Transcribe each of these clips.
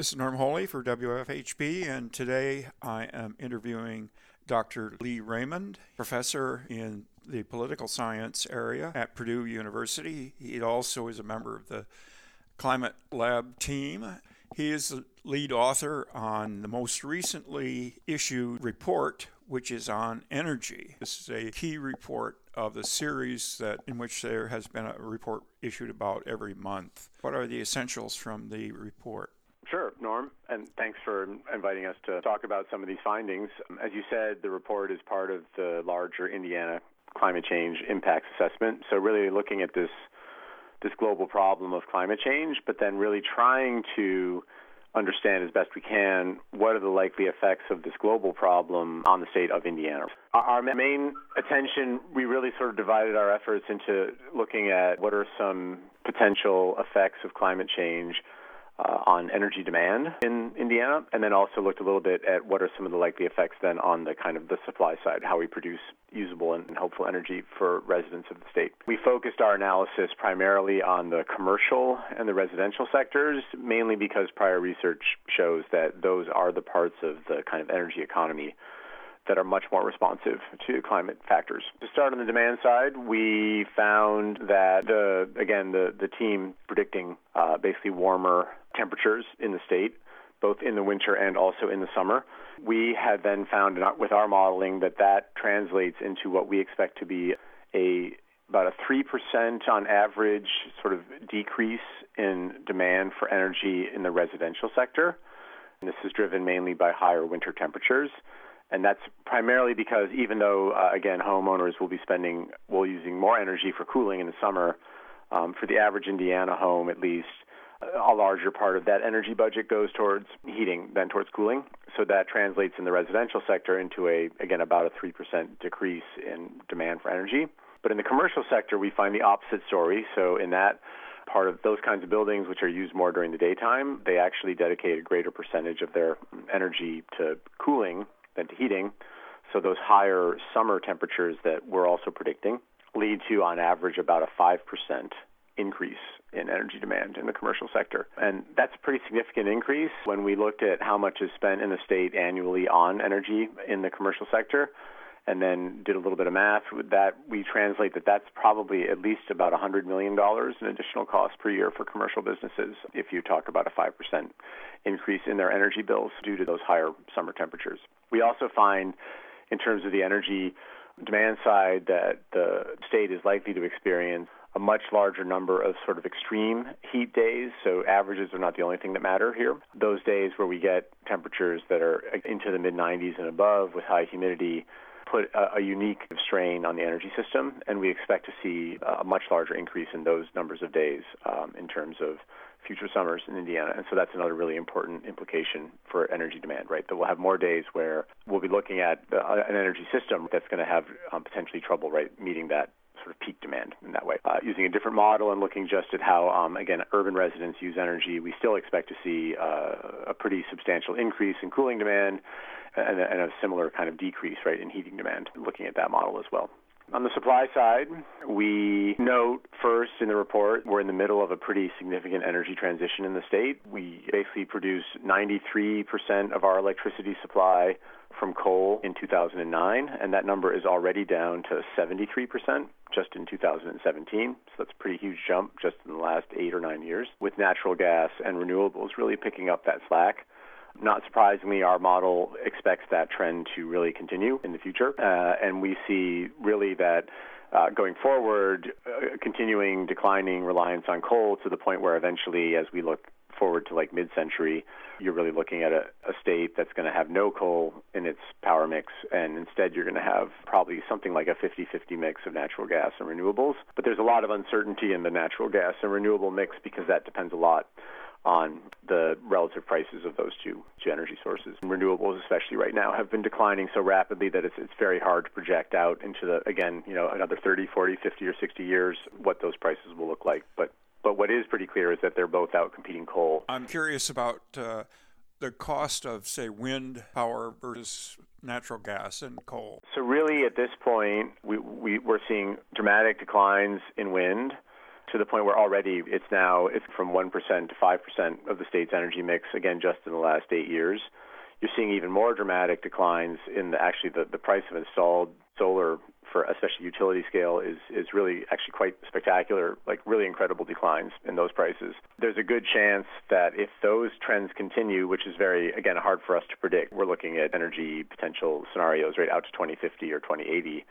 This is Norm Holy for WFHB, and today I am interviewing Dr. Leigh Raymond, professor in the political science area at Purdue University. He also is a member of the Climate Lab team. He is the lead author on the most recently issued report, which is on energy. This is a key report of the series that in which there has been a report issued about every month. What are the essentials from the report? Sure, Norm, and thanks for inviting us to talk about some of these findings. As you said, the report is part of the larger Indiana climate change impacts assessment. So really looking at this this global problem of climate change, but then really trying to understand as best we can what are the likely effects of this global problem on the state of Indiana. Our main attention, we really sort of divided our efforts into looking at what are some potential effects of climate change uh, on energy demand in Indiana, and then also looked a little bit at what are some of the likely effects then on the kind of the supply side, how we produce usable and helpful energy for residents of the state. We focused our analysis primarily on the commercial and the residential sectors, mainly because prior research shows that those are the parts of the kind of energy economy that are much more responsive to climate factors. To start on the demand side, we found that the again the the team predicting uh, basically warmer temperatures in the state, both in the winter and also in the summer. We have then found with our modeling that that translates into what we expect to be a about a 3% on average sort of decrease in demand for energy in the residential sector. And this is driven mainly by higher winter temperatures. And that's primarily because even though, uh, again, homeowners will be spending, will using more energy for cooling in the summer, um, for the average Indiana home at least, a larger part of that energy budget goes towards heating than towards cooling. So that translates in the residential sector into a, again, about a 3% decrease in demand for energy. But in the commercial sector, we find the opposite story. So in that part of those kinds of buildings, which are used more during the daytime, they actually dedicate a greater percentage of their energy to cooling than to heating. So those higher summer temperatures that we're also predicting lead to, on average, about a 5% increase in energy demand in the commercial sector. And that's a pretty significant increase when we looked at how much is spent in the state annually on energy in the commercial sector and then did a little bit of math with that we translate that that's probably at least about $100 million in additional cost per year for commercial businesses if you talk about a 5% increase in their energy bills due to those higher summer temperatures. We also find in terms of the energy demand side that the state is likely to experience a much larger number of sort of extreme heat days. So averages are not the only thing that matter here. Those days where we get temperatures that are into the mid 90s and above with high humidity put a, a, unique strain on the energy system, and we expect to see a much larger increase in those numbers of days um, in terms of future summers in Indiana. And so that's another really important implication for energy demand, right? That we'll have more days where we'll be looking at uh, an energy system that's going to have um, potentially trouble, right, meeting that sort of peak demand in that way. Uh, using a different model and looking just at how, um, again, urban residents use energy, we still expect to see uh, a pretty substantial increase in cooling demand and, and a similar kind of decrease, right, in heating demand, looking at that model as well. On the supply side, we note first in the report we're in the middle of a pretty significant energy transition in the state. We basically produce 93% of our electricity supply from coal in 2009, and that number is already down to 73% just in 2017. So that's a pretty huge jump just in the last eight or nine years, with natural gas and renewables really picking up that slack. Not surprisingly, our model expects that trend to really continue in the future, uh, and we see really that uh, going forward, uh, continuing declining reliance on coal to the point where eventually, as we look forward to like mid-century, you're really looking at a, a state that's going to have no coal in its power mix, and instead you're going to have probably something like a 50-50 mix of natural gas and renewables. But there's a lot of uncertainty in the natural gas and renewable mix because that depends a lot on the relative prices of those two, two energy sources. And renewables, especially right now, have been declining so rapidly that it's, it's very hard to project out into the, again, you know, another 30, 40, 50, or 60 years what those prices will look like. But but what is pretty clear is that they're both out competing coal. I'm curious about uh, the cost of, say, wind power versus natural gas and coal. So really, at this point, we, we we're seeing dramatic declines in wind to the point where already it's now it's from 1% to 5% of the state's energy mix, again, just in the last eight years. You're seeing even more dramatic declines in the, actually the, the price of installed solar for especially utility scale is is really actually quite spectacular, like really incredible declines in those prices. There's a good chance that if those trends continue, which is very again hard for us to predict, we're looking at energy potential scenarios right out to 2050 or 2080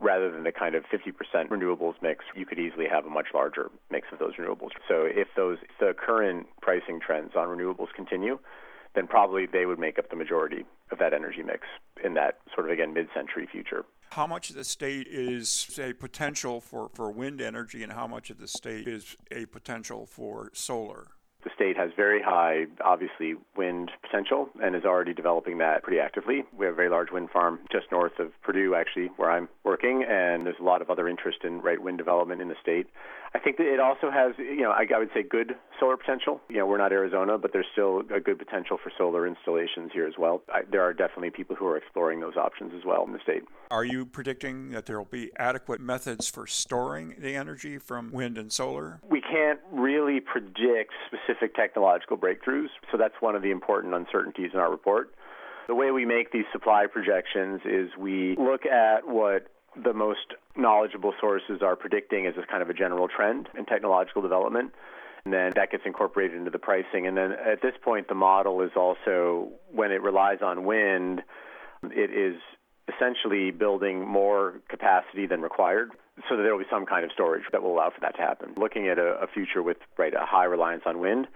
rather than the kind of 50% renewables mix, you could easily have a much larger mix of those renewables. So if those the current pricing trends on renewables continue, then probably they would make up the majority of that energy mix in that sort of again mid-century future. How much of the state is a potential for, for wind energy and how much of the state is a potential for solar? State has very high, obviously, wind potential and is already developing that pretty actively. We have a very large wind farm just north of Purdue, actually, where I'm working, and there's a lot of other interest in right wind development in the state. I think that it also has, you know, I, I would say good solar potential. You know, we're not Arizona, but there's still a good potential for solar installations here as well. I, there are definitely people who are exploring those options as well in the state. Are you predicting that there will be adequate methods for storing the energy from wind and solar? We can't really predict specific technological breakthroughs, so that's one of the important uncertainties in our report. The way we make these supply projections is we look at what the most knowledgeable sources are predicting as kind of a general trend in technological development. And then that gets incorporated into the pricing. And then at this point, the model is also, when it relies on wind, it is essentially building more capacity than required so that there will be some kind of storage that will allow for that to happen. Looking at a, a future with right a high reliance on wind,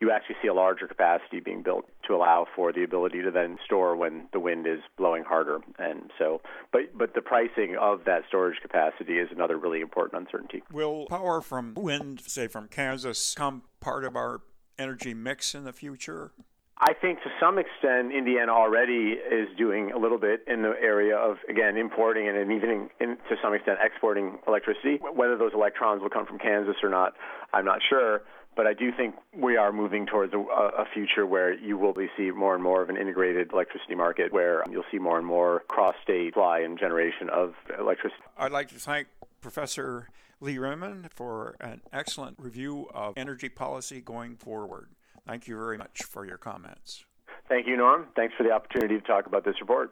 you actually see a larger capacity being built to allow for the ability to then store when the wind is blowing harder. And so, but but the pricing of that storage capacity is another really important uncertainty. Will power from wind, say from Kansas, come part of our energy mix in the future? I think to some extent, Indiana already is doing a little bit in the area of, again, importing and even in, to some extent exporting electricity. Whether those electrons will come from Kansas or not, I'm not sure. But I do think we are moving towards a, a future where you will see more and more of an integrated electricity market where you'll see more and more cross state supply and generation of electricity. I'd like to thank Professor Leigh Raymond for an excellent review of energy policy going forward. Thank you very much for your comments. Thank you, Norm. Thanks for the opportunity to talk about this report.